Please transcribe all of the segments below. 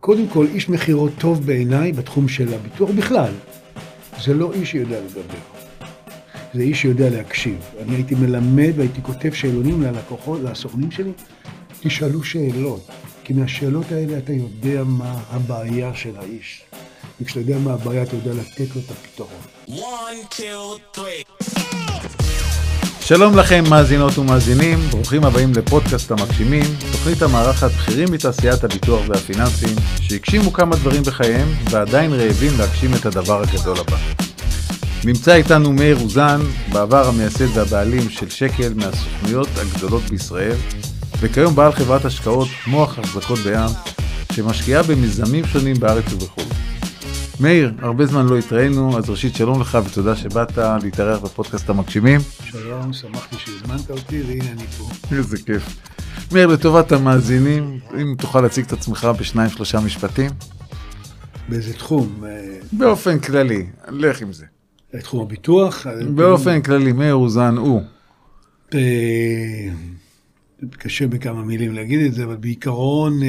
קודם כל, איש מכירות טוב בעיניי בתחום של הביטוח בכלל. זה לא איש שיודע לדבר. זה איש שיודע להקשיב. אני הייתי מלמד והייתי כותב שאלונים ללקוחות, לסוכנים שלי, תשאלו שאלות. כי מהשאלות האלה אתה יודע מה הבעיה של האיש. וכשאתה יודע מה הבעיה, אתה יודע לתת לו את הפתרון. One, two, שלום לכם מאזינות ומאזינים, ברוכים הבאים לפודקאסט המגשימים, תוכנית המארחת בכירים מתעשיית הביטוח והפיננסים, שהגשימו כמה דברים בחייהם ועדיין רעבים להגשים את הדבר הגדול הבא. נמצא איתנו מאיר אוזן, בעבר המייסד והבעלים של שקל מהסוכנויות הגדולות בישראל, וכיום בעל חברת השקעות מוח החזקות בים, שמשקיעה במיזמים שונים בארץ ובחו"ל. מאיר, הרבה זמן לא התראינו, אז ראשית שלום לך ותודה שבאת להתארח בפודקאסט המגשימים. שלום, שמחתי שהזמנת אותי והנה אני פה. איזה כיף. מאיר, לטובת המאזינים, אם תוכל להציג את עצמך בשניים שלושה משפטים. באיזה תחום? באופן כללי, לך עם זה. תחום הביטוח? באופן כללי, מאיר אוזן הוא. קשה בכמה מילים להגיד את זה, אבל בעיקרון...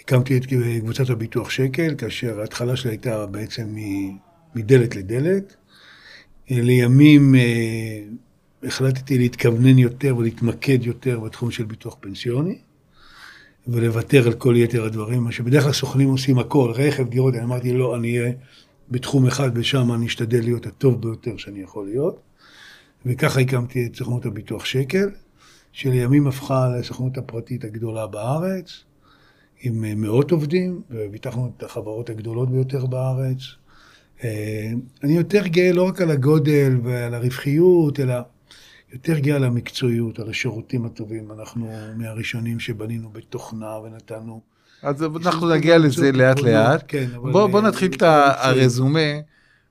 הקמתי את קבוצת הביטוח שקל, כאשר ההתחלה שלה הייתה בעצם מדלת לדלת. לימים אה, החלטתי להתכוונן יותר ולהתמקד יותר בתחום של ביטוח פנסיוני, ולוותר על כל יתר הדברים, מה שבדרך כלל סוכנים עושים הכל, רכב, דירות, אני אמרתי לא, אני אהיה בתחום אחד ושם אני אשתדל להיות הטוב ביותר שאני יכול להיות. וככה הקמתי את סוכנות הביטוח שקל, שלימים הפכה לסוכנות הפרטית הגדולה בארץ. עם אה, מאות עובדים, וביטחנו את החברות הגדולות ביותר בארץ. אה, אני יותר גאה לא רק על הגודל ועל הרווחיות, אלא יותר גאה על המקצועיות, על השירותים הטובים. אנחנו מהראשונים שבנינו בתוכנה ונתנו... אז אנחנו נגיע לזה לאט לאט. כן, אבל... בוא, בוא נתחיל את הרזומה.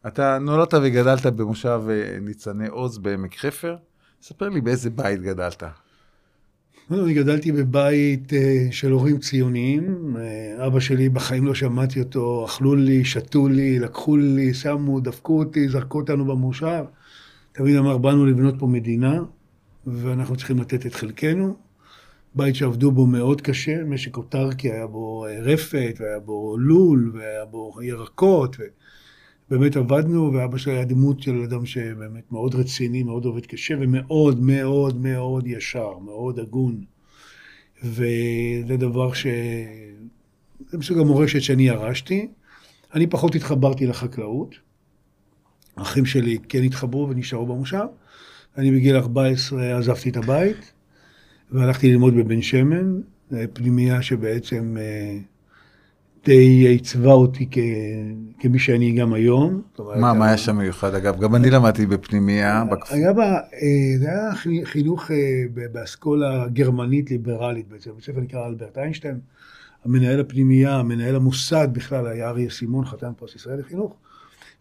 אתה נולדת וגדלת במושב אה, ניצני עוז בעמק חפר. ספר לי באיזה בית גדלת. אני גדלתי בבית אה, של הורים ציוניים. אה, אבא שלי, בחיים לא שמעתי אותו, אכלו לי, שתו לי, לקחו לי, שמו, דפקו אותי, זרקו אותנו במושב. תמיד אמר, באנו לבנות פה מדינה, ואנחנו צריכים לתת את חלקנו. בית שעבדו בו מאוד קשה, משק אוטרקי, היה בו אה, רפת, והיה בו לול, והיה בו ירקות. ו... באמת עבדנו, ואבא שלי היה דמות של אדם שבאמת מאוד רציני, מאוד עובד קשה, ומאוד מאוד מאוד ישר, מאוד הגון. וזה דבר ש... זה מסוג המורשת שאני ירשתי. אני פחות התחברתי לחקלאות. האחים שלי כן התחברו ונשארו במושב. אני בגיל 14 עזבתי את הבית, והלכתי ללמוד בבן שמן, פנימייה שבעצם אה, עיצבה אותי כ... כמי שאני גם היום. מה, מה היה שם מיוחד? אגב, גם אני למדתי בפנימייה. היה בה, אה, זה היה חינוך אה, באסכולה גרמנית ליברלית בעצם, בית ספר נקרא אלברט איינשטיין. המנהל הפנימייה, המנהל המוסד בכלל היה אריה סימון, חתן פרס ישראל לחינוך.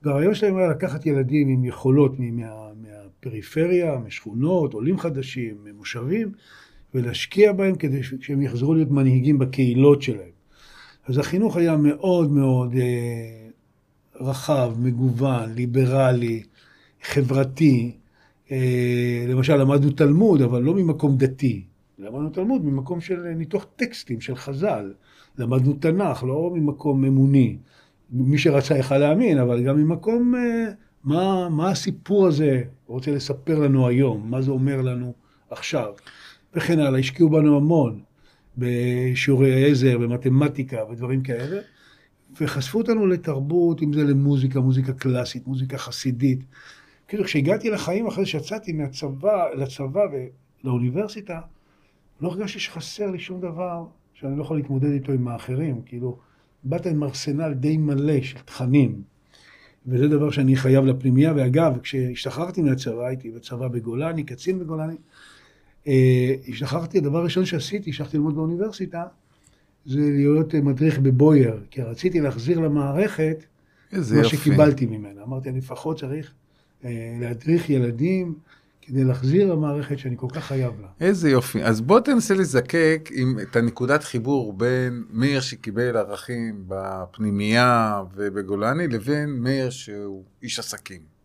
והרעיון שלהם היה לקחת ילדים עם יכולות מה, מהפריפריה, משכונות, עולים חדשים, ממושבים, ולהשקיע בהם כדי שהם יחזרו להיות מנהיגים בקהילות שלהם. אז החינוך היה מאוד מאוד אה, רחב, מגוון, ליברלי, חברתי. אה, למשל, למדנו תלמוד, אבל לא ממקום דתי. למדנו תלמוד ממקום של ניתוח טקסטים, של חז"ל. למדנו תנ"ך, לא ממקום אמוני. מי שרצה יכל להאמין, אבל גם ממקום, אה, מה, מה הסיפור הזה רוצה לספר לנו היום, מה זה אומר לנו עכשיו, וכן הלאה. השקיעו בנו המון. בשיעורי עזר, במתמטיקה ודברים כאלה, וחשפו אותנו לתרבות, אם זה למוזיקה, מוזיקה קלאסית, מוזיקה חסידית. כאילו, כשהגעתי לחיים אחרי שיצאתי מהצבא, לצבא ולאוניברסיטה, לא הרגשתי שחסר לי שום דבר שאני לא יכול להתמודד איתו עם האחרים. כאילו, באת עם ארסנל די מלא של תכנים, וזה דבר שאני חייב לפנימייה. ואגב, כשהשתחררתי מהצבא, הייתי בצבא בגולני, קצין בגולני, השתחררתי, הדבר הראשון שעשיתי, המשכתי ללמוד באוניברסיטה, זה להיות אה, מדריך בבויאר, כי רציתי להחזיר למערכת מה יופי. שקיבלתי ממנה. אמרתי, אני לפחות צריך אה, להדריך ילדים כדי להחזיר למערכת שאני כל כך חייב לה. איזה יופי. אז בוא תנסה לזקק עם, את הנקודת חיבור בין מאיר שקיבל ערכים בפנימייה ובגולני, לבין מאיר שהוא איש עסקים.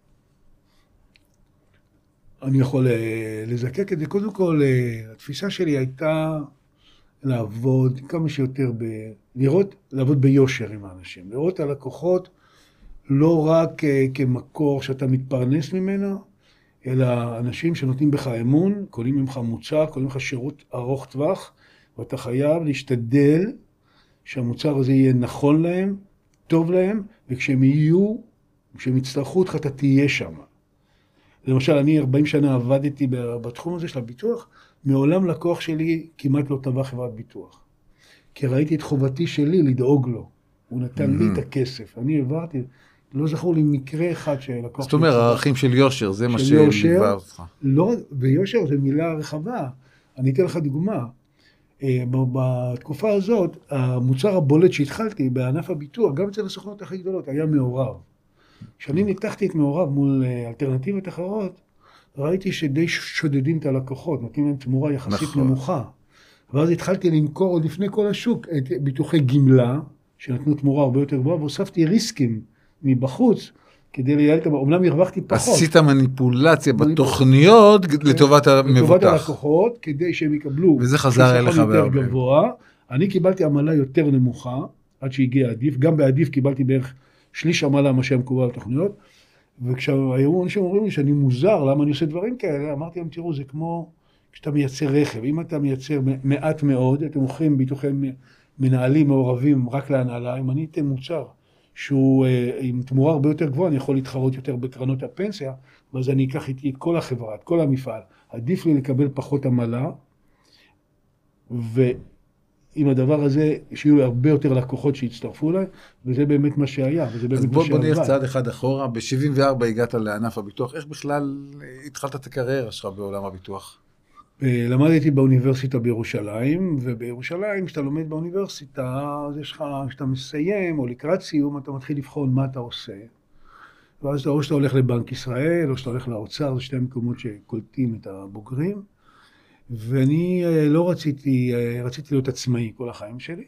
אני יכול אה, לזקק את זה. קודם כל, אה, התפיסה שלי הייתה לעבוד כמה שיותר לראות, לעבוד ביושר עם האנשים, לראות את הלקוחות לא רק אה, כמקור שאתה מתפרנס ממנו, אלא אנשים שנותנים בך אמון, קונים ממך מוצר, קונים ממך שירות ארוך טווח, ואתה חייב להשתדל שהמוצר הזה יהיה נכון להם, טוב להם, וכשהם יהיו, כשהם יצטרכו אותך, אתה תהיה שם. למשל, אני 40 שנה עבדתי בתחום הזה של הביטוח, מעולם לקוח שלי כמעט לא טבע חברת ביטוח. כי ראיתי את חובתי שלי לדאוג לו. הוא נתן לי את הכסף, אני העברתי, לא זכור לי מקרה אחד שלקוח... זאת אומרת, ערכים של יושר, זה מה שליווה אותך. לא, ויושר זה מילה רחבה. אני אתן לך דוגמה. אה, בתקופה הזאת, המוצר הבולט שהתחלתי בענף הביטוח, גם אצל הסוכנות הכי גדולות, היה מעורב. כשאני ניתחתי את מעורב מול אה, אלטרנטיבות אחרות, ראיתי שדי שודדים את הלקוחות, נותנים להם תמורה יחסית נכון. נמוכה. ואז התחלתי למכור עוד לפני כל השוק את ביטוחי גמלה, שנתנו תמורה הרבה יותר גבוהה, והוספתי ריסקים מבחוץ. כדי לייעל את ה... אמנם הרווחתי פחות. עשית מניפולציה בתוכניות לטובת המבוטח. לטובת הלקוחות, כדי שהם יקבלו... וזה חזר אליך בהרבה. גבוה. אני קיבלתי עמלה יותר נמוכה, עד שהגיע עדיף. גם בעדיף קיבלתי בערך שליש עמלה מה שהיה מקובל בתוכניות. וכשהיו אנשים אומרים לי שאני מוזר, למה אני עושה דברים כאלה, אמרתי להם, תראו, זה כמו כשאתה מייצר רכב. אם אתה מייצר מעט מאוד, אתם מוכרים ביטוחי מנהלים מעורבים רק להנהלה, אם אני אתן מוצר שהוא אה, עם תמורה הרבה יותר גבוהה, אני יכול להתחרות יותר בקרנות הפנסיה, ואז אני אקח איתי את כל החברה, את כל המפעל. עדיף לי לקבל פחות עמלה, ועם הדבר הזה, שיהיו הרבה יותר לקוחות שיצטרפו אליי, וזה באמת מה שהיה, וזה באמת מה שעבד. אז בוא, נלך צעד אחד אחורה, ב-74 הגעת לענף הביטוח, איך בכלל התחלת את הקריירה שלך בעולם הביטוח? אה, למדתי באוניברסיטה בירושלים, ובירושלים, כשאתה לומד באוניברסיטה, אז יש לך, כשאתה מסיים, או לקראת סיום, אתה מתחיל לבחון מה אתה עושה. ואז או שאתה הולך לבנק ישראל, או שאתה הולך לאוצר, זה שתי המקומות שקולטים את הבוגרים. ואני אה, לא רציתי, אה, רציתי להיות עצמאי כל החיים שלי.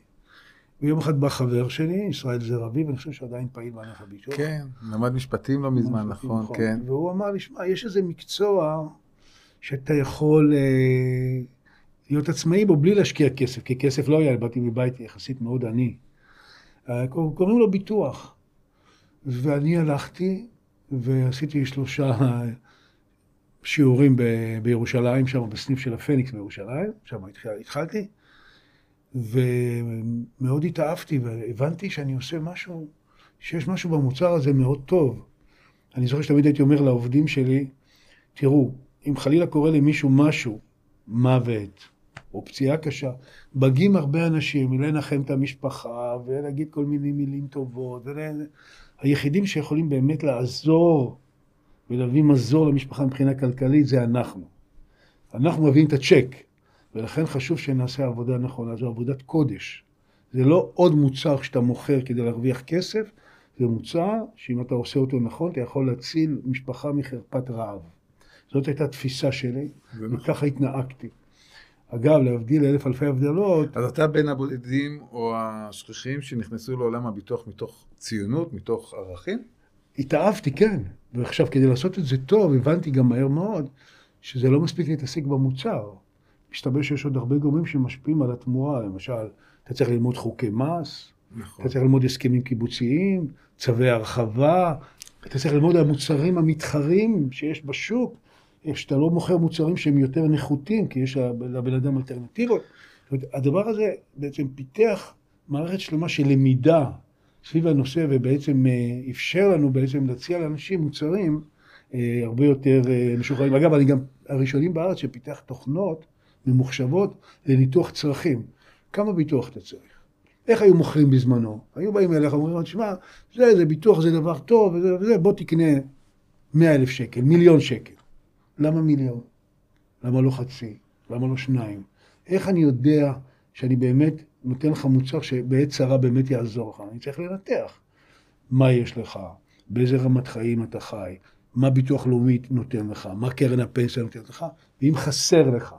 ויום אחד בא חבר שלי, ישראל זרעבי, ואני חושב שהוא עדיין פעיל בענף הביטוח. כן, למד משפטים לא מזמן, נכון, נכון, כן. והוא אמר לי, שמע, יש איזה מקצוע שאתה יכול אה, להיות עצמאי בו בלי להשקיע כסף, כי כסף לא היה, באתי מבית יחסית מאוד עני. אה, קוראים לו ביטוח. ואני הלכתי ועשיתי שלושה שיעורים ב, בירושלים, שם בסניף של הפניקס בירושלים, שם התחלתי, ומאוד התאהבתי והבנתי שאני עושה משהו, שיש משהו במוצר הזה מאוד טוב. אני זוכר שתמיד הייתי אומר לעובדים שלי, תראו, אם חלילה קורה למישהו משהו, מוות, או פציעה קשה, בגים הרבה אנשים לנחם את המשפחה, ולהגיד כל מיני מילים טובות, היחידים שיכולים באמת לעזור ולהביא מזור למשפחה מבחינה כלכלית זה אנחנו. אנחנו מביאים את הצ'ק, ולכן חשוב שנעשה עבודה נכונה, זו עבודת קודש. זה לא עוד מוצר שאתה מוכר כדי להרוויח כסף, זה מוצר שאם אתה עושה אותו נכון, אתה יכול להציל משפחה מחרפת רעב. זאת הייתה תפיסה שלי, נכון. וככה התנהגתי. אגב, להבדיל אלף אלפי הבדלות... אז אתה בין הבודדים או השכיחים שנכנסו לעולם הביטוח מתוך ציונות, מתוך ערכים? התאהבתי, כן. ועכשיו, כדי לעשות את זה טוב, הבנתי גם מהר מאוד שזה לא מספיק להתעסק במוצר. מסתבר שיש עוד הרבה גורמים שמשפיעים על התמורה. למשל, אתה צריך ללמוד חוקי מס, נכון. אתה צריך ללמוד הסכמים קיבוציים, צווי הרחבה, אתה צריך ללמוד על המוצרים המתחרים שיש בשוק. שאתה לא מוכר מוצרים שהם יותר נחותים, כי יש לבן אדם אלטרנטיבות. זאת אומרת, הדבר הזה בעצם פיתח מערכת שלמה של למידה סביב הנושא, ובעצם אה, אפשר לנו בעצם להציע לאנשים מוצרים אה, הרבה יותר אה, משוחררים. אגב, אני גם הראשונים בארץ שפיתח תוכנות ממוחשבות לניתוח צרכים. כמה ביטוח אתה צריך? איך היו מוכרים בזמנו? היו באים אליך ואומרים, תשמע, זה, זה ביטוח זה דבר טוב, וזה, וזה, בוא תקנה מאה אלף שקל, מיליון שקל. למה מיליון? למה לא חצי? למה לא שניים? איך אני יודע שאני באמת נותן לך מוצר שבעת צרה באמת יעזור לך? אני צריך לנתח. מה יש לך? באיזה רמת חיים אתה חי? מה ביטוח לאומי נותן לך? מה קרן הפנסיה נותנת לך? ואם חסר לך.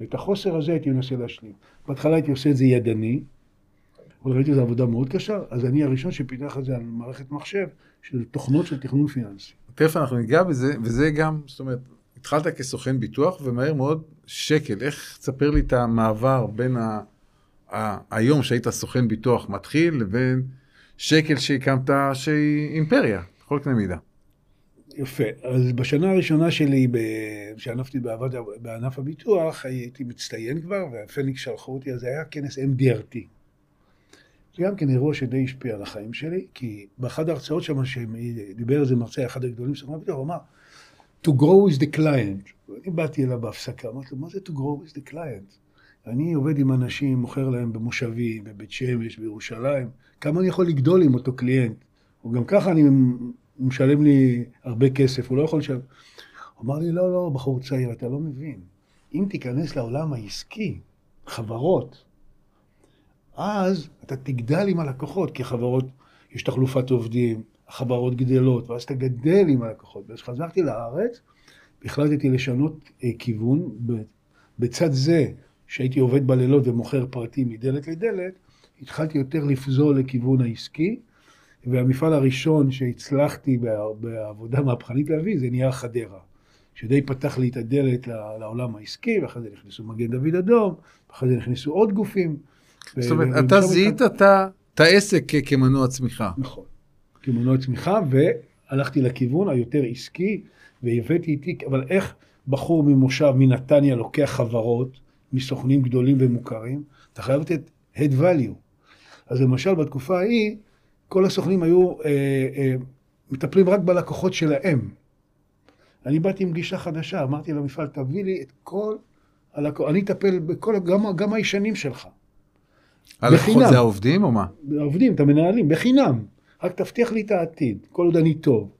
ואת החוסר הזה הייתי מנסה להשלים. בהתחלה הייתי עושה את זה ידני, אבל ראיתי שזו עבודה מאוד קשה, אז אני הראשון שפיתח את זה על מערכת מחשב של תוכנות של תכנון פיננסי. תכף אנחנו ניגע בזה, וזה גם, זאת אומרת, התחלת כסוכן ביטוח, ומהר מאוד שקל. איך, תספר לי את המעבר בין היום שהיית סוכן ביטוח מתחיל לבין שקל שהקמת שהיא אימפריה, בכל קנה מידה. יפה. אז בשנה הראשונה שלי, כשענפתי בענף הביטוח, הייתי מצטיין כבר, והפניקס שלחו אותי, אז זה היה כנס MDRT. זה גם כן אירוע שדי השפיע על החיים שלי, כי באחת ההרצאות שם, שדיבר איזה מרצה, אחד הגדולים של הביטוח, הוא אמר, to grow with the client. אני באתי אליו בהפסקה, אמרתי לו, מה זה to grow with the client? אני עובד עם אנשים, מוכר להם במושבים, בבית שמש, בירושלים, כמה אני יכול לגדול עם אותו קליינט? או גם ככה אני הוא משלם לי הרבה כסף, הוא לא יכול לשלם. הוא אמר לי, לא, לא, בחור צעיר, אתה לא מבין. אם תיכנס לעולם העסקי, חברות, אז אתה תגדל עם הלקוחות, כי חברות, יש תחלופת עובדים, החברות גדלות, ואז אתה גדל עם הלקוחות. ואז חזרתי לארץ, והחלטתי לשנות אה, כיוון. בצד זה, שהייתי עובד בלילות ומוכר פרטים מדלת לדלת, התחלתי יותר לפזול לכיוון העסקי, והמפעל הראשון שהצלחתי בעבודה מהפכנית להביא זה נהיה חדרה. שדי פתח לי את הדלת לעולם העסקי, ואחרי זה נכנסו מגן דוד אדום, ואחרי זה נכנסו עוד גופים. זאת אומרת, אתה זיהית את העסק כמנוע צמיחה. נכון, כמנוע צמיחה, והלכתי לכיוון היותר עסקי, והבאתי איתי, אבל איך בחור ממושב, מנתניה, לוקח חברות, מסוכנים גדולים ומוכרים, אתה חייב לתת head value. אז למשל, בתקופה ההיא, כל הסוכנים היו אה, אה, מטפלים רק בלקוחות שלהם. אני באתי עם גישה חדשה, אמרתי למפעל, תביא לי את כל הלקוחות, אני אטפל בכל, גם, גם הישנים שלך. הלקוחות זה העובדים או מה? העובדים, את המנהלים, בחינם. רק תבטיח לי את העתיד, כל עוד אני טוב.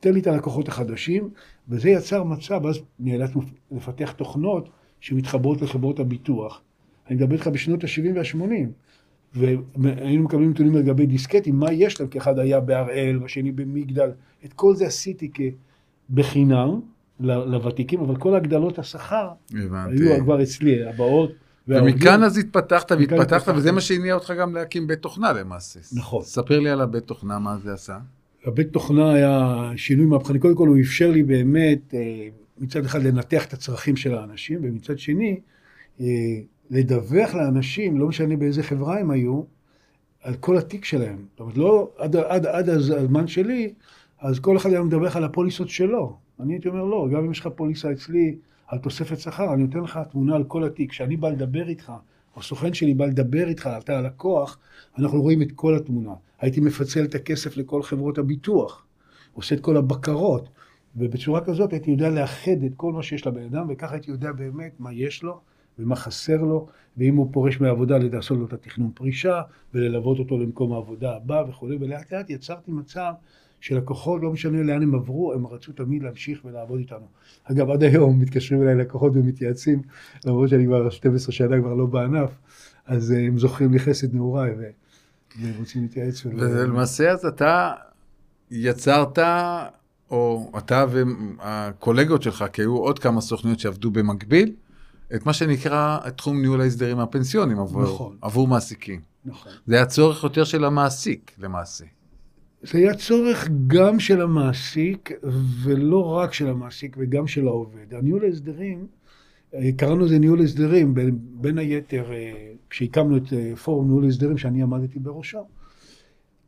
תן לי את הלקוחות החדשים, וזה יצר מצב, אז נאלצנו לפתח תוכנות שמתחברות לחברות הביטוח. אני מדבר איתך בשנות ה-70 וה-80. והיינו מקבלים נתונים לגבי דיסקטים, מה יש להם, כי אחד היה בהראל, והשני במגדל. את כל זה עשיתי בחינם לוותיקים, אבל כל הגדלות השכר היו כבר אצלי, הבאות. ומכאן אז התפתחת והתפתחת, וזה מה שהניע אותך גם להקים בית תוכנה למעשה. נכון. ספר לי על הבית תוכנה, מה זה עשה. הבית תוכנה היה שינוי מהפכני. קודם כל הוא אפשר לי באמת, אה, מצד אחד לנתח את הצרכים של האנשים, ומצד שני, אה, לדווח לאנשים, לא משנה באיזה חברה הם היו, על כל התיק שלהם. זאת אומרת, לא, עד, עד, עד הזמן שלי, אז כל אחד היה מדווח על הפוליסות שלו. אני הייתי אומר, לא, גם אם יש לך פוליסה אצלי על תוספת שכר, אני נותן לך תמונה על כל התיק. כשאני בא לדבר איתך, או סוכן שלי בא לדבר איתך, אתה הלקוח, אנחנו רואים את כל התמונה. הייתי מפצל את הכסף לכל חברות הביטוח, עושה את כל הבקרות, ובצורה כזאת הייתי יודע לאחד את כל מה שיש לבן אדם, וככה הייתי יודע באמת מה יש לו, ומה חסר לו, ואם הוא פורש מהעבודה, לעשות לו את התכנון פרישה, וללוות אותו למקום העבודה הבא וכולי, ולאט לאט יצרתי מצב שלקוחות, לא משנה לאן הם עברו, הם רצו תמיד להמשיך ולעבוד איתנו. אגב, עד היום מתקשרים אליי לקוחות ומתייעצים, למרות שאני כבר 12 שנה כבר לא בענף, אז אה, הם זוכרים לי חסד נעוריי, והם רוצים להתייעץ. ולמעשה אז אתה יצרת, או אתה והקולגות שלך, כי היו עוד כמה סוכניות שעבדו במקביל, את מה שנקרא תחום ניהול ההסדרים הפנסיונים עבור, נכון. עבור מעסיקים. נכון. זה היה צורך יותר של המעסיק למעשה. זה היה צורך גם של המעסיק, ולא רק של המעסיק, וגם של העובד. הניהול ההסדרים, אה, קראנו לזה ניהול הסדרים, בין, בין היתר, אה, כשהקמנו את אה, פורום ניהול הסדרים שאני עמדתי בראשו,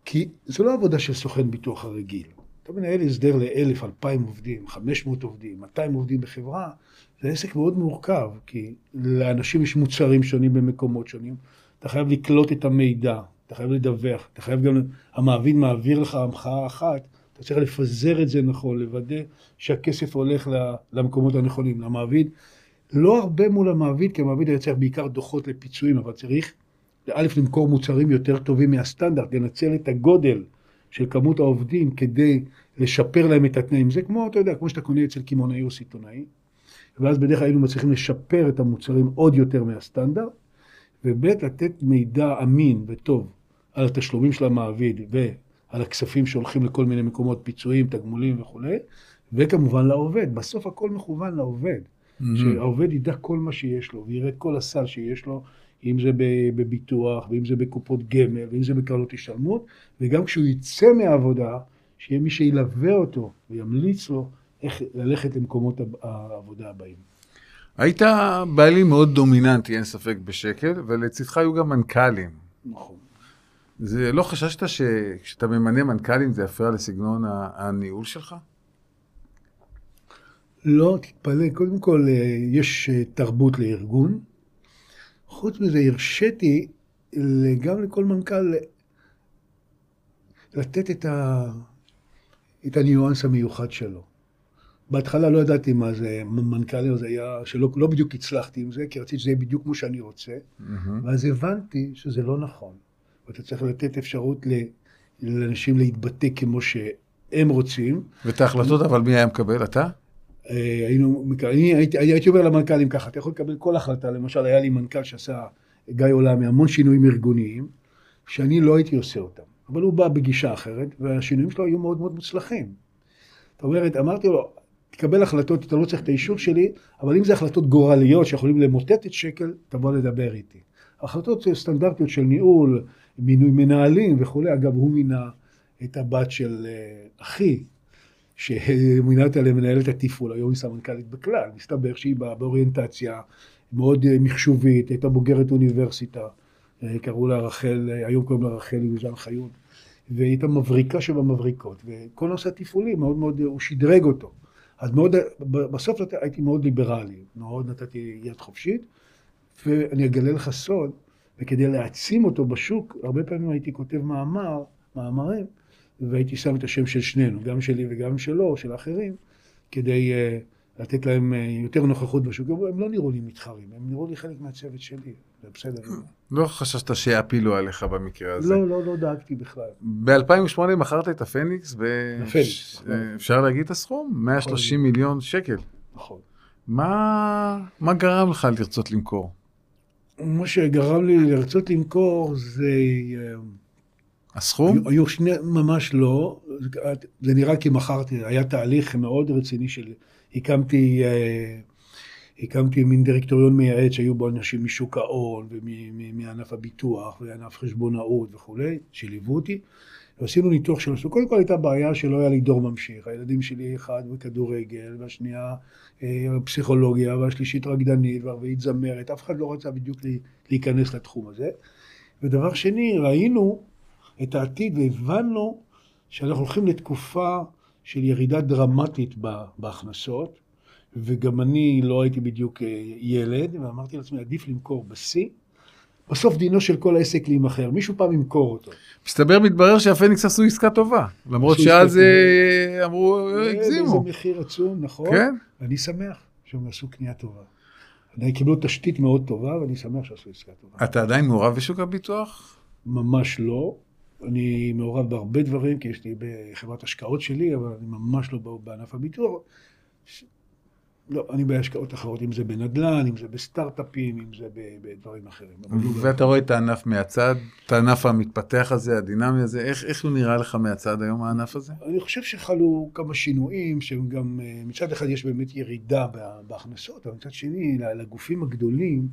כי זו לא עבודה של סוכן ביטוח הרגיל. אתה מנהל הסדר לאלף, אלפיים עובדים, חמש מאות עובדים, מאתיים עובדים בחברה, זה עסק מאוד מורכב, כי לאנשים יש מוצרים שונים במקומות שונים. אתה חייב לקלוט את המידע, אתה חייב לדווח, אתה חייב גם, המעביד מעביר לך המחאה אחת, אתה צריך לפזר את זה נכון, לוודא שהכסף הולך למקומות הנכונים. למעביד, לא הרבה מול המעביד, כי המעביד היה צריך בעיקר דוחות לפיצויים, אבל צריך, א', למכור מוצרים יותר טובים מהסטנדרט, לנצל את הגודל של כמות העובדים כדי לשפר להם את התנאים. זה כמו, אתה יודע, כמו שאתה קונה אצל קמעונאי או סיטונאי. ואז בדרך כלל היינו מצליחים לשפר את המוצרים עוד יותר מהסטנדרט, וב' לתת מידע אמין וטוב על התשלומים של המעביד ועל הכספים שהולכים לכל מיני מקומות, פיצויים, תגמולים וכולי, וכמובן לעובד. בסוף הכל מכוון לעובד. Mm-hmm. שהעובד ידע כל מה שיש לו, ויראה את כל הסל שיש לו, אם זה בביטוח, ואם זה בקופות גמל, ואם זה בקרנות השתלמות, וגם כשהוא יצא מהעבודה, שיהיה מי שילווה אותו וימליץ לו איך ללכת למקומות העבודה הבאים. היית בעלים מאוד דומיננטי, אין ספק, בשקל, ולצדך היו גם מנכ"לים. נכון. זה לא חששת שכשאתה ממנה מנכ"לים זה יפריע לסגנון הניהול שלך? לא, תתפלא. קודם כל, אה, יש אה, תרבות לארגון. חוץ מזה, הרשיתי גם לכל מנכ"ל לתת את, ה... את הניואנס המיוחד שלו. בהתחלה לא ידעתי מה זה מנכ"ל, זה היה, שלא לא בדיוק הצלחתי עם זה, כי רציתי שזה יהיה בדיוק כמו שאני רוצה, ואז הבנתי שזה לא נכון. ואתה צריך לתת אפשרות ל... לאנשים להתבטא כמו שהם רוצים. ואת ההחלטות, אבל מי היה מקבל? אתה? אה, היינו, אני הייתי, הייתי אומר למנכ"לים ככה, אתה יכול לקבל כל החלטה, למשל היה לי מנכ"ל שעשה, גיא עולמי, המון שינויים ארגוניים, שאני לא הייתי עושה אותם, אבל הוא בא בגישה אחרת, והשינויים שלו היו מאוד מאוד מוצלחים. זאת אומרת, אמרתי לו, תקבל החלטות, אתה לא צריך את האישור שלי, אבל אם זה החלטות גורליות שיכולים למוטט את שקל, תבוא לדבר איתי. החלטות סטנדרטיות של ניהול, מינוי מנהלים וכולי, אגב, הוא מינה את הבת של אה, אחי, שמינה אותה למנהלת התפעול, היום היא סמנכ"לית בכלל, מסתבר שהיא באה באוריינטציה מאוד אה, מחשובית, הייתה בוגרת אוניברסיטה, אה, קראו לה רחל, אה, היום קוראים לה רחל יוזן חיון, והיא הייתה מבריקה שבמבריקות, וכל נושא התפעולי מאוד מאוד, הוא שדרג אותו. אז מאוד, בסוף הייתי מאוד ליברלי, מאוד נתתי יד חופשית, ואני אגלה לך סוד, וכדי להעצים אותו בשוק, הרבה פעמים הייתי כותב מאמר, מאמרים, והייתי שם את השם של שנינו, גם שלי וגם שלו, של האחרים, כדי uh, לתת להם uh, יותר נוכחות בשוק. הם לא נראו לי מתחרים, הם נראו לי חלק מהצוות שלי, זה בסדר. לא חששת שיעפילו עליך במקרה הזה. לא, לא, לא דאגתי בכלל. ב-2008 מכרת את הפניקס, ב... הפניקס, נכון. אפשר להגיד את הסכום? 130 מיליון שקל. נכון. מה, מה גרם לך לרצות למכור? מה שגרם לי לרצות למכור זה... אה, הסכום? היו שני, ממש לא. זה נראה כי מכרתי, היה תהליך מאוד רציני של... הקמתי, הקמתי מין דירקטוריון מייעץ שהיו בו אנשים משוק ההון ומענף הביטוח וענף חשבונאות וכולי, שליוו אותי. ועשינו ניתוח של הסוג. קודם כל הייתה בעיה שלא היה לי דור ממשיך. הילדים שלי, אחד בכדורגל, והשנייה פסיכולוגיה, והשלישית רקדנית, והרביעית זמרת. אף אחד לא רצה בדיוק להיכנס לתחום הזה. ודבר שני, ראינו את העתיד והבנו שאנחנו הולכים לתקופה של ירידה דרמטית בהכנסות, וגם אני לא הייתי בדיוק ילד, ואמרתי לעצמי, עדיף למכור בשיא. בסוף דינו של כל העסק להימכר, מישהו פעם ימכור אותו. מסתבר, מתברר שהפניקס עשו עסקה טובה, למרות שאז אמרו, הגזימו. זה מחיר עצום, נכון? כן. ואני שמח שהם עשו קנייה טובה. עדיין קיבלו תשתית מאוד טובה, ואני שמח שעשו עסקה טובה. אתה עדיין מעורב בשוק הביטוח? ממש לא. אני מעורב בהרבה דברים, כי יש לי בחברת השקעות שלי, אבל אני ממש לא בענף הביטוח. לא, אני בהשקעות אחרות, אם זה בנדל"ן, אם זה בסטארט-אפים, אם זה בדברים אחרים. ואתה רואה את הענף מהצד, את הענף המתפתח הזה, הדינמי הזה, איך, איך הוא נראה לך מהצד היום, הענף הזה? אני חושב שחלו כמה שינויים, שהם גם, מצד אחד יש באמת ירידה בהכנסות, אבל מצד שני, לגופים הגדולים,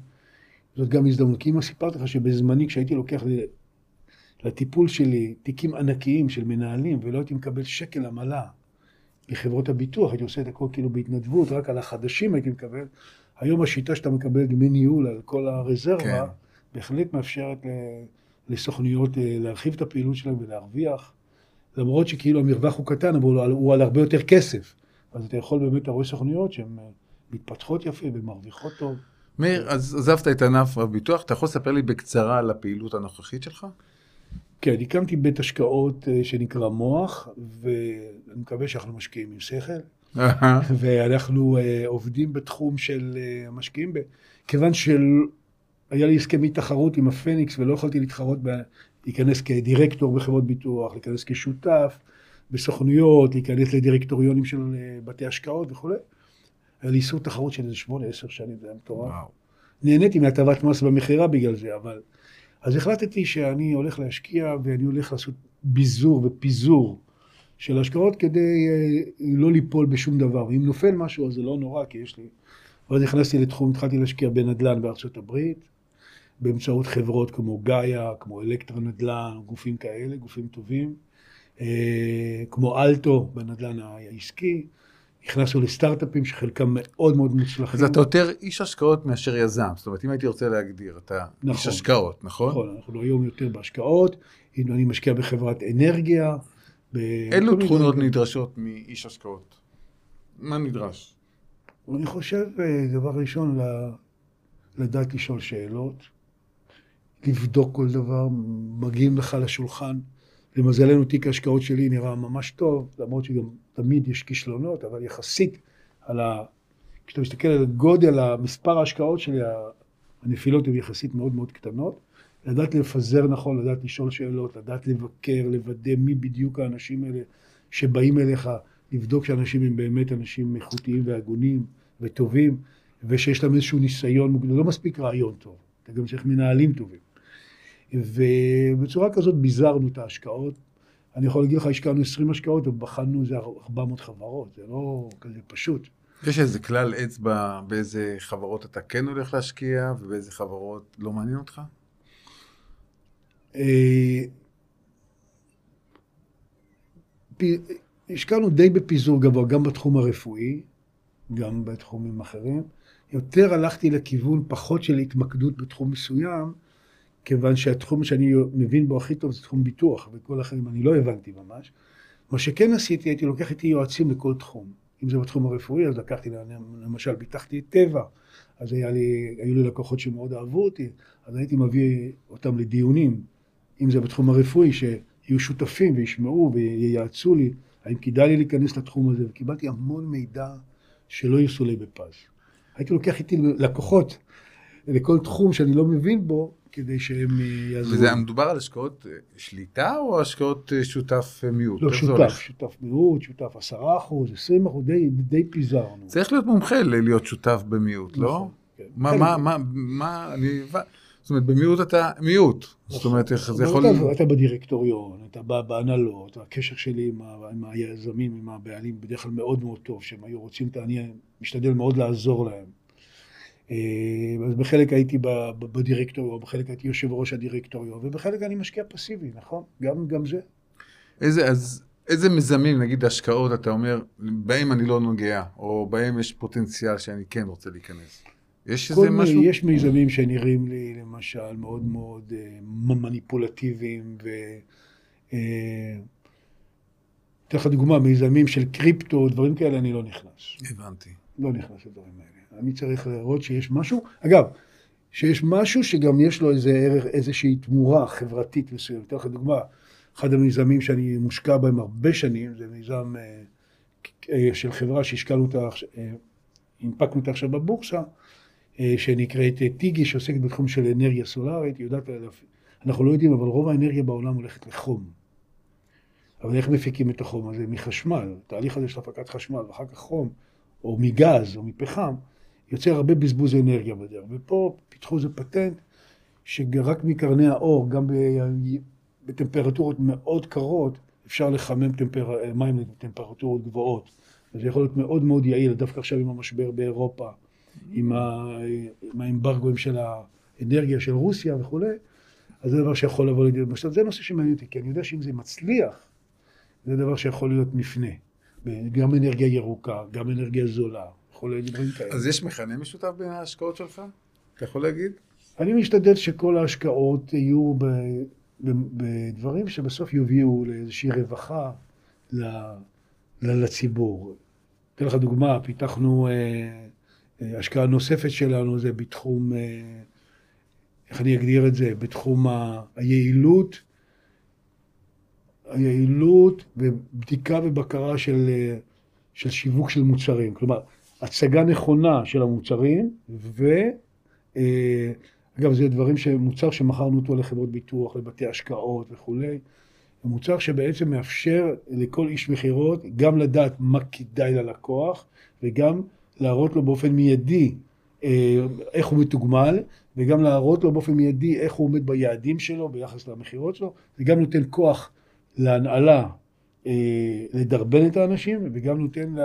זאת גם הזדמנות. כי אם סיפרתי לך שבזמני, כשהייתי לוקח לטיפול שלי תיקים ענקיים של מנהלים, ולא הייתי מקבל שקל עמלה מחברות הביטוח, הייתי עושה את הכל כאילו בהתנדבות, רק על החדשים הייתי מקבל. היום השיטה שאתה מקבל דמי ניהול על כל הרזרבה, כן. בהחלט מאפשרת לסוכניות להרחיב את הפעילות שלהם ולהרוויח, למרות שכאילו המרווח הוא קטן, אבל הוא על הרבה יותר כסף. אז אתה יכול באמת, אתה רואה סוכניות שהן מתפתחות יפה ומרוויחות טוב. מאיר, אז עזבת את ענף הביטוח, אתה יכול לספר לי בקצרה על הפעילות הנוכחית שלך? כן, הקמתי בית השקעות שנקרא מוח, ואני מקווה שאנחנו משקיעים עם שכל, ואנחנו עובדים בתחום של המשקיעים, כיוון שהיה לי הסכמי תחרות עם הפניקס ולא יכולתי להתחרות, להיכנס כדירקטור בחברות ביטוח, להיכנס כשותף בסוכנויות, להיכנס לדירקטוריונים של בתי השקעות וכו'. היה לי איסור תחרות של איזה שמונה, עשר שנים, זה היה מטורף. נהניתי מהטבת מס במכירה בגלל זה, אבל... אז החלטתי שאני הולך להשקיע ואני הולך לעשות ביזור ופיזור של השקעות כדי לא ליפול בשום דבר. ואם נופל משהו אז זה לא נורא, כי יש לי... ואז נכנסתי לתחום, התחלתי להשקיע בנדל"ן בארצות הברית, באמצעות חברות כמו גאיה, כמו אלקטרה נדל"ן, גופים כאלה, גופים טובים, כמו אלטו בנדל"ן העסקי, נכנסנו לסטארט-אפים שחלקם מאוד מאוד מוצלחים. אז אתה יותר איש השקעות מאשר יזם. זאת אומרת, אם הייתי רוצה להגדיר, אתה נכון. איש השקעות, נכון? נכון, אנחנו היום יותר בהשקעות, אני משקיע בחברת אנרגיה. ב- אילו תכונות דברים. נדרשות מאיש השקעות? מה נדרש? אני חושב, אה, דבר ראשון, לדעת לשאול שאלות, לבדוק כל דבר, מגיעים לך לשולחן. למזלנו, תיק ההשקעות שלי נראה ממש טוב, למרות שגם תמיד יש כישלונות, אבל יחסית על ה... כשאתה מסתכל על גודל, המספר ההשקעות שלי, הנפילות הן יחסית מאוד מאוד קטנות. לדעת לפזר נכון, לדעת לשאול שאלות, לדעת לבקר, לוודא מי בדיוק האנשים האלה שבאים אליך, לבדוק שאנשים הם באמת אנשים איכותיים והגונים וטובים, ושיש להם איזשהו ניסיון, מוקדם. לא מספיק רעיון טוב, אתה גם צריך מנהלים טובים. ובצורה כזאת ביזרנו את ההשקעות. אני יכול להגיד לך, השקענו 20 השקעות ובחנו איזה 400 חברות, זה לא כזה פשוט. יש איזה כלל אצבע באיזה חברות אתה כן הולך להשקיע ובאיזה חברות לא מעניין אותך? אה, השקענו די בפיזור גבוה, גם בתחום הרפואי, גם בתחומים אחרים. יותר הלכתי לכיוון פחות של התמקדות בתחום מסוים, כיוון שהתחום שאני מבין בו הכי טוב זה תחום ביטוח, וכל האחרים אני לא הבנתי ממש. מה שכן עשיתי, הייתי לוקח איתי יועצים לכל תחום. אם זה בתחום הרפואי, אז לקחתי, למשל, ביטחתי את טבע, אז היה לי, היו לי לקוחות שמאוד אהבו אותי, אז הייתי מביא אותם לדיונים, אם זה בתחום הרפואי, שיהיו שותפים וישמעו וייעצו לי, האם כדאי לי להיכנס לתחום הזה, וקיבלתי המון מידע שלא יסולא בפז. הייתי לוקח איתי לקוחות לכל תחום שאני לא מבין בו, כדי שהם אה, יעזרו. וזה מדובר על השקעות אה, שליטה או השקעות אה, שותף מיעוט? לא, שותף, הולך? שותף מיעוט, שותף עשרה אחוז, עשרים אחוז, די, די פיזרנו. צריך להיות מומחה להיות שותף במיעוט, לא? נכון, כן. מה, מה, מה, מה, אני... זאת אומרת, במיעוט אתה מיעוט. זאת אומרת, איך זה יכול... אתה, בדירקטוריון, אתה בא בהנהלות, הקשר שלי עם, היזמים, עם הבעלים, בדרך כלל מאוד מאוד טוב, שהם היו רוצים, אני משתדל מאוד לעזור להם. אה, אז בחלק הייתי בדירקטוריון, בחלק הייתי יושב ראש הדירקטוריון, ובחלק אני משקיע פסיבי, נכון? גם, גם זה. איזה, אז איזה מיזמים, נגיד השקעות, אתה אומר, בהם אני לא נוגע, או בהם יש פוטנציאל שאני כן רוצה להיכנס. יש איזה כל משהו? יש מיזמים שנראים לי, למשל, מאוד מאוד אה, מניפולטיביים, ו... אה, אתן לך דוגמה, מיזמים של קריפטו, דברים כאלה, אני לא נכנס. הבנתי. לא נכנס לדברים האלה. אני צריך לראות שיש משהו, אגב, שיש משהו שגם יש לו איזה ערך, איזושהי תמורה חברתית מסוימת. אתן לך דוגמה, אחד המיזמים שאני מושקע בהם הרבה שנים, זה מיזם אה, אה, של חברה שהשקענו אותה, אה, הנפקנו אותה עכשיו בבורסה, שנקראת טיגי, שעוסקת בתחום של אנרגיה סולארית, יודעת, אנחנו לא יודעים, אבל רוב האנרגיה בעולם הולכת לחום. אבל איך מפיקים את החום הזה? מחשמל. התהליך הזה של הפקת חשמל, ואחר כך חום, או מגז, או מפחם, יוצר הרבה בזבוז אנרגיה בדרך. ופה פיתחו איזה פטנט, שרק מקרני האור, גם בטמפרטורות מאוד קרות, אפשר לחמם טמפר... מים לטמפרטורות גבוהות. וזה יכול להיות מאוד מאוד יעיל, דווקא עכשיו עם המשבר באירופה, עם, ה... עם האמברגואים של האנרגיה של רוסיה וכולי, אז זה דבר שיכול לבוא לידי... עכשיו, זה נושא שמעניין אותי, כי אני יודע שאם זה מצליח, זה דבר שיכול להיות מפנה. גם אנרגיה ירוקה, גם אנרגיה זולה, וכולי דברים כאלה. אז יש מכנה משותף בין ההשקעות שלך? אתה יכול להגיד? אני משתדל שכל ההשקעות יהיו ב, ב, בדברים שבסוף יביאו לאיזושהי רווחה ל, ל, לציבור. אתן לך דוגמה, פיתחנו אה, אה, השקעה נוספת שלנו, זה בתחום, אה, איך אני אגדיר את זה? בתחום ה, היעילות, היעילות ובדיקה ובקרה של, אה, של שיווק של מוצרים. כלומר, הצגה נכונה של המוצרים, ו... אה, זה דברים שמוצר שמכרנו אותו לחברות ביטוח, לבתי השקעות וכולי. מוצר שבעצם מאפשר לכל איש מכירות גם לדעת מה כדאי ללקוח, וגם להראות לו באופן מיידי אה, איך הוא מתוגמל, וגם להראות לו באופן מיידי איך הוא עומד ביעדים שלו ביחס למכירות שלו. זה גם נותן כוח להנהלה אה, לדרבן את האנשים, וגם נותן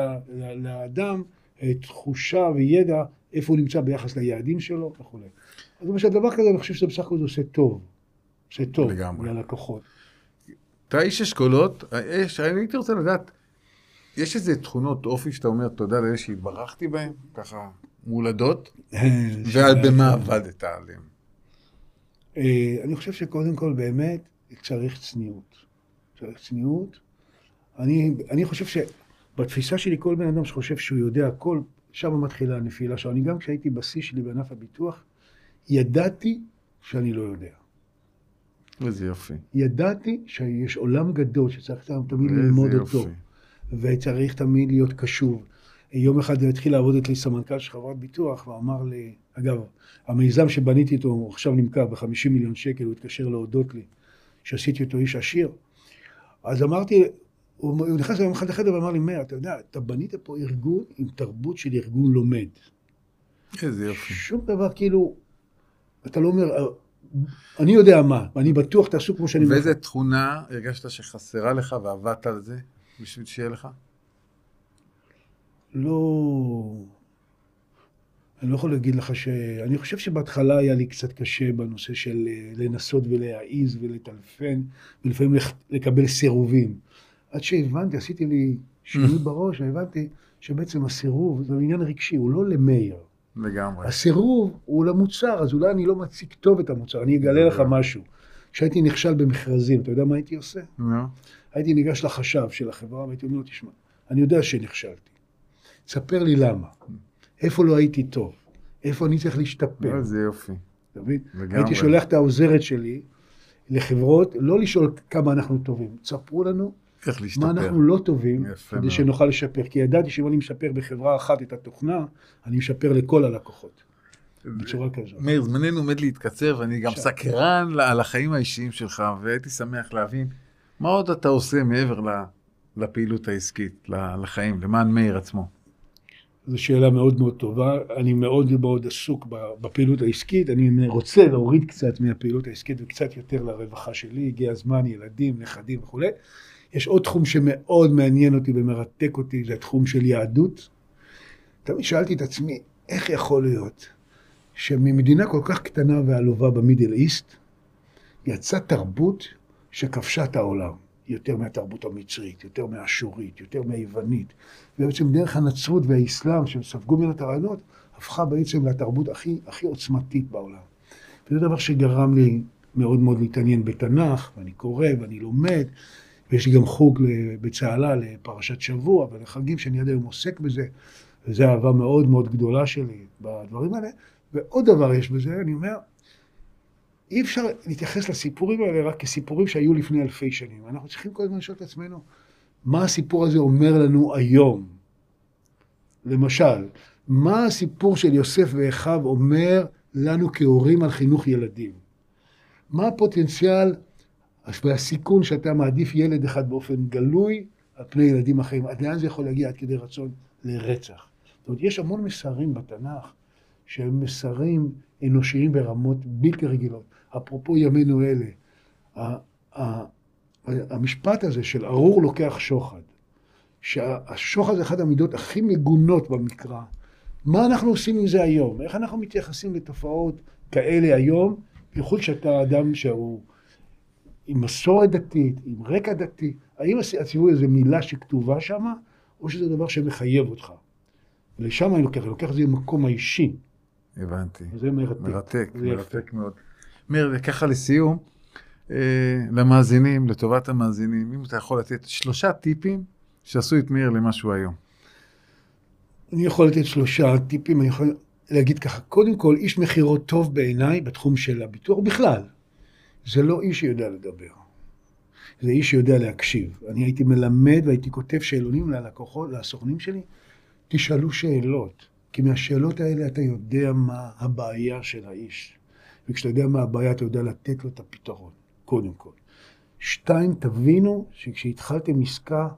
לאדם אה, תחושה וידע איפה הוא נמצא ביחס ליעדים שלו וכולי. אז למשל, דבר כזה, אני חושב שבסך הכל זה עושה טוב. עושה טוב לגמרי. ללקוחות. אתה איש אשכולות, יש, אני הייתי רוצה לדעת, יש איזה תכונות אופי שאתה אומר, תודה לאלה שהתברכתי בהן, ככה מולדות, אה, ובמה עבדת עליהן? אה, אני חושב שקודם כל באמת צריך צניעות. צריך צניעות. אני, אני חושב שבתפיסה שלי כל בן אדם שחושב שהוא יודע הכל, שם מתחילה הנפילה שלו. אני גם כשהייתי בשיא שלי בענף הביטוח, ידעתי שאני לא יודע. איזה יופי. ידעתי שיש עולם גדול שצריך תמיד ללמוד יופי. אותו, וצריך תמיד להיות קשוב. יום אחד התחיל לעבוד אצלי סמנכ"ל של חברת ביטוח, ואמר לי, אגב, המיזם שבניתי איתו, הוא עכשיו נמכר ב-50 מיליון שקל, הוא התקשר להודות לי, שעשיתי אותו איש עשיר. אז אמרתי, הוא הוא נכנס ליום אחד לחדר ואמר לי, מאיר, אתה יודע, אתה בנית פה ארגון עם תרבות של ארגון לומד. איזה יופי. שום דבר, כאילו, אתה לא אומר, "אה, אני יודע מה, ואני בטוח תעשו כמו שאני... ואיזה תכונה הרגשת שחסרה לך ועבדת על זה בשביל שיהיה לך? לא... אני לא יכול להגיד לך ש... אני חושב שבהתחלה היה לי קצת קשה בנושא של אה, לנסות ולהעיז ולטלפן, ולפעמים לקבל סירובים. עד שהבנתי, עשיתי לי שינוי בראש, והבנתי שבעצם הסירוב זה עניין רגשי, הוא לא למאיר. לגמרי. הסירוב הוא למוצר, אז אולי אני לא מציג טוב את המוצר, אני אגלה לך משהו. כשהייתי נכשל במכרזים, אתה יודע מה הייתי עושה? הייתי ניגש לחשב של החברה והייתי אומר לו, תשמע, אני יודע שנכשלתי. תספר לי למה. איפה לא הייתי טוב? איפה אני צריך להשתפר? איזה יופי. אתה מבין? לגמרי. הייתי שולח את העוזרת שלי לחברות, לא לשאול כמה אנחנו טובים. תספרו לנו איך להשתפר. מה אנחנו לא טובים, כדי. שנוכל לשפר. כי ידעתי שאם אני משפר בחברה אחת את התוכנה, אני משפר לכל הלקוחות. בצורה כזאת. מאיר, זמננו עומד להתקצר, ואני גם עכשיו. סקרן על החיים האישיים שלך, והייתי שמח להבין מה עוד אתה עושה מעבר לפעילות העסקית, לחיים, למען מאיר עצמו. זו שאלה מאוד מאוד טובה. אני מאוד מאוד עסוק בפעילות העסקית. אני רוצה להוריד קצת מהפעילות העסקית וקצת יותר לרווחה שלי. הגיע הזמן, ילדים, נכדים וכולי. יש עוד תחום שמאוד מעניין אותי ומרתק אותי, זה התחום של יהדות. תמיד שאלתי את עצמי, איך יכול להיות שממדינה כל כך קטנה ועלובה במידל איסט, יצאה תרבות שכבשה את העולם. יותר מהתרבות המצרית, יותר מהאשורית, יותר מהיוונית. ובעצם דרך הנצרות והאסלאם, שהם ספגו ממנה את הרעיונות, הפכה בעצם לתרבות הכי, הכי עוצמתית בעולם. וזה דבר שגרם לי מאוד מאוד להתעניין בתנ"ך, ואני קורא ואני לומד, ויש לי גם חוג בצהלה לפרשת שבוע ולחגים שאני עד היום עוסק בזה, וזו אהבה מאוד מאוד גדולה שלי בדברים האלה. ועוד דבר יש בזה, אני אומר, אי אפשר להתייחס לסיפורים האלה רק כסיפורים שהיו לפני אלפי שנים. אנחנו צריכים כל הזמן לשאול את עצמנו, מה הסיפור הזה אומר לנו היום? למשל, מה הסיפור של יוסף ואחיו אומר לנו כהורים על חינוך ילדים? מה הפוטנציאל והסיכון שאתה מעדיף ילד אחד באופן גלוי על פני ילדים אחרים? עד לאן זה יכול להגיע עד כדי רצון לרצח? זאת אומרת, יש המון מסרים בתנ"ך שהם מסרים אנושיים ברמות בלתי רגילות. אפרופו ימינו אלה, המשפט הזה של ארור לוקח שוחד, שהשוחד זה אחת המידות הכי מגונות במקרא. מה אנחנו עושים עם זה היום? איך אנחנו מתייחסים לתופעות כאלה היום, בייחוד שאתה אדם שהוא עם מסורת דתית, עם רקע דתי? האם הציווי הזה מילה שכתובה שם, או שזה דבר שמחייב אותך? לשם אני לוקח, אני לוקח את זה למקום האישי. הבנתי. זה מרתק. מרתק, זה יפה. מרתק מאוד. מאיר, וככה לסיום, אה, למאזינים, לטובת המאזינים, אם אתה יכול לתת שלושה טיפים שעשו את מאיר למה שהוא היום. אני יכול לתת שלושה טיפים, אני יכול להגיד ככה, קודם כל, איש מכירות טוב בעיניי בתחום של הביטוח בכלל. זה לא איש שיודע לדבר, זה איש שיודע להקשיב. אני הייתי מלמד והייתי כותב שאלונים ללקוחות, לסוכנים שלי, תשאלו שאלות, כי מהשאלות האלה אתה יודע מה הבעיה של האיש. וכשאתה יודע מה הבעיה, אתה יודע לתת לו את הפתרון, קודם כל. שתיים, תבינו שכשהתחלתם עסקה,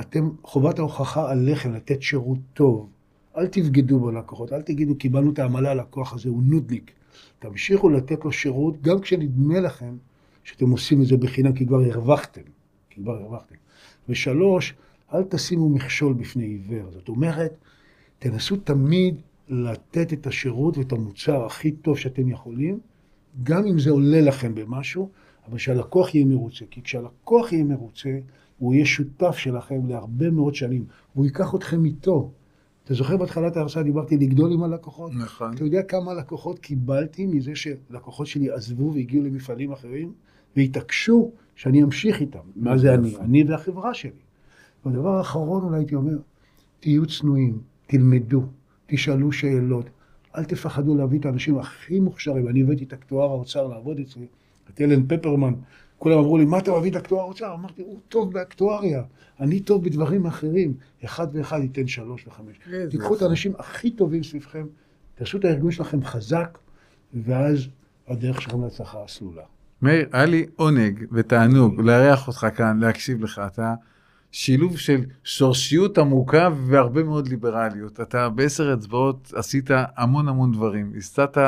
אתם, חובת ההוכחה עליכם לתת שירות טוב. אל תבגדו בלקוחות, אל תגידו, קיבלנו את העמלה, הלקוח הזה הוא נודניק. תמשיכו לתת לו שירות, גם כשנדמה לכם שאתם עושים את זה בחינם, כי כבר הרווחתם. כי כבר הרווחתם. ושלוש, אל תשימו מכשול בפני עיוור. זאת אומרת, תנסו תמיד לתת את השירות ואת המוצר הכי טוב שאתם יכולים, גם אם זה עולה לכם במשהו, אבל שהלקוח יהיה מרוצה. כי כשהלקוח יהיה מרוצה, הוא יהיה שותף שלכם להרבה מאוד שנים, והוא ייקח אתכם איתו. אתה זוכר בהתחלת ההרצאה דיברתי לגדול עם הלקוחות? נכון. אתה יודע כמה לקוחות קיבלתי מזה שלקוחות שלי עזבו והגיעו למפעלים אחרים, והתעקשו שאני אמשיך איתם. מה זה אני? אני והחברה שלי. והדבר האחרון אולי הייתי אומר, תהיו צנועים, תלמדו, תשאלו שאלות, אל תפחדו להביא את האנשים הכי מוכשרים. אני הבאתי את אקטואר האוצר לעבוד אצלי, את אלן פפרמן. כולם אמרו לי, מה אתה מביא את אקטואר האוצר? אמרתי, הוא טוב באקטואריה, אני טוב בדברים אחרים. אחד ואחד ייתן שלוש וחמש. תיקחו את האנשים הכי טובים סביבכם, תעשו את הארגון שלכם חזק, ואז הדרך שלכם להצלחה הסלולה. מאיר, היה לי עונג ותענוג לארח אותך כאן, להקשיב לך. אתה שילוב של שורשיות עמוקה והרבה מאוד ליברליות. אתה בעשר אצבעות עשית המון המון דברים. הסתת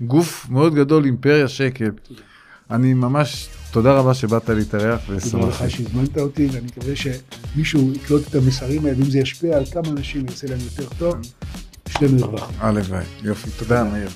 גוף מאוד גדול, אימפריה שקל. אני ממש, תודה רבה שבאת להתארח תודה ושמחתי. לך שהזמנת אותי, ואני מקווה שמישהו יקלוט את המסרים האלה, ואם זה ישפיע על כמה אנשים, יעשה להם יותר טוב, שתינו הרווחנו. הלוואי, יופי, תודה מאיר.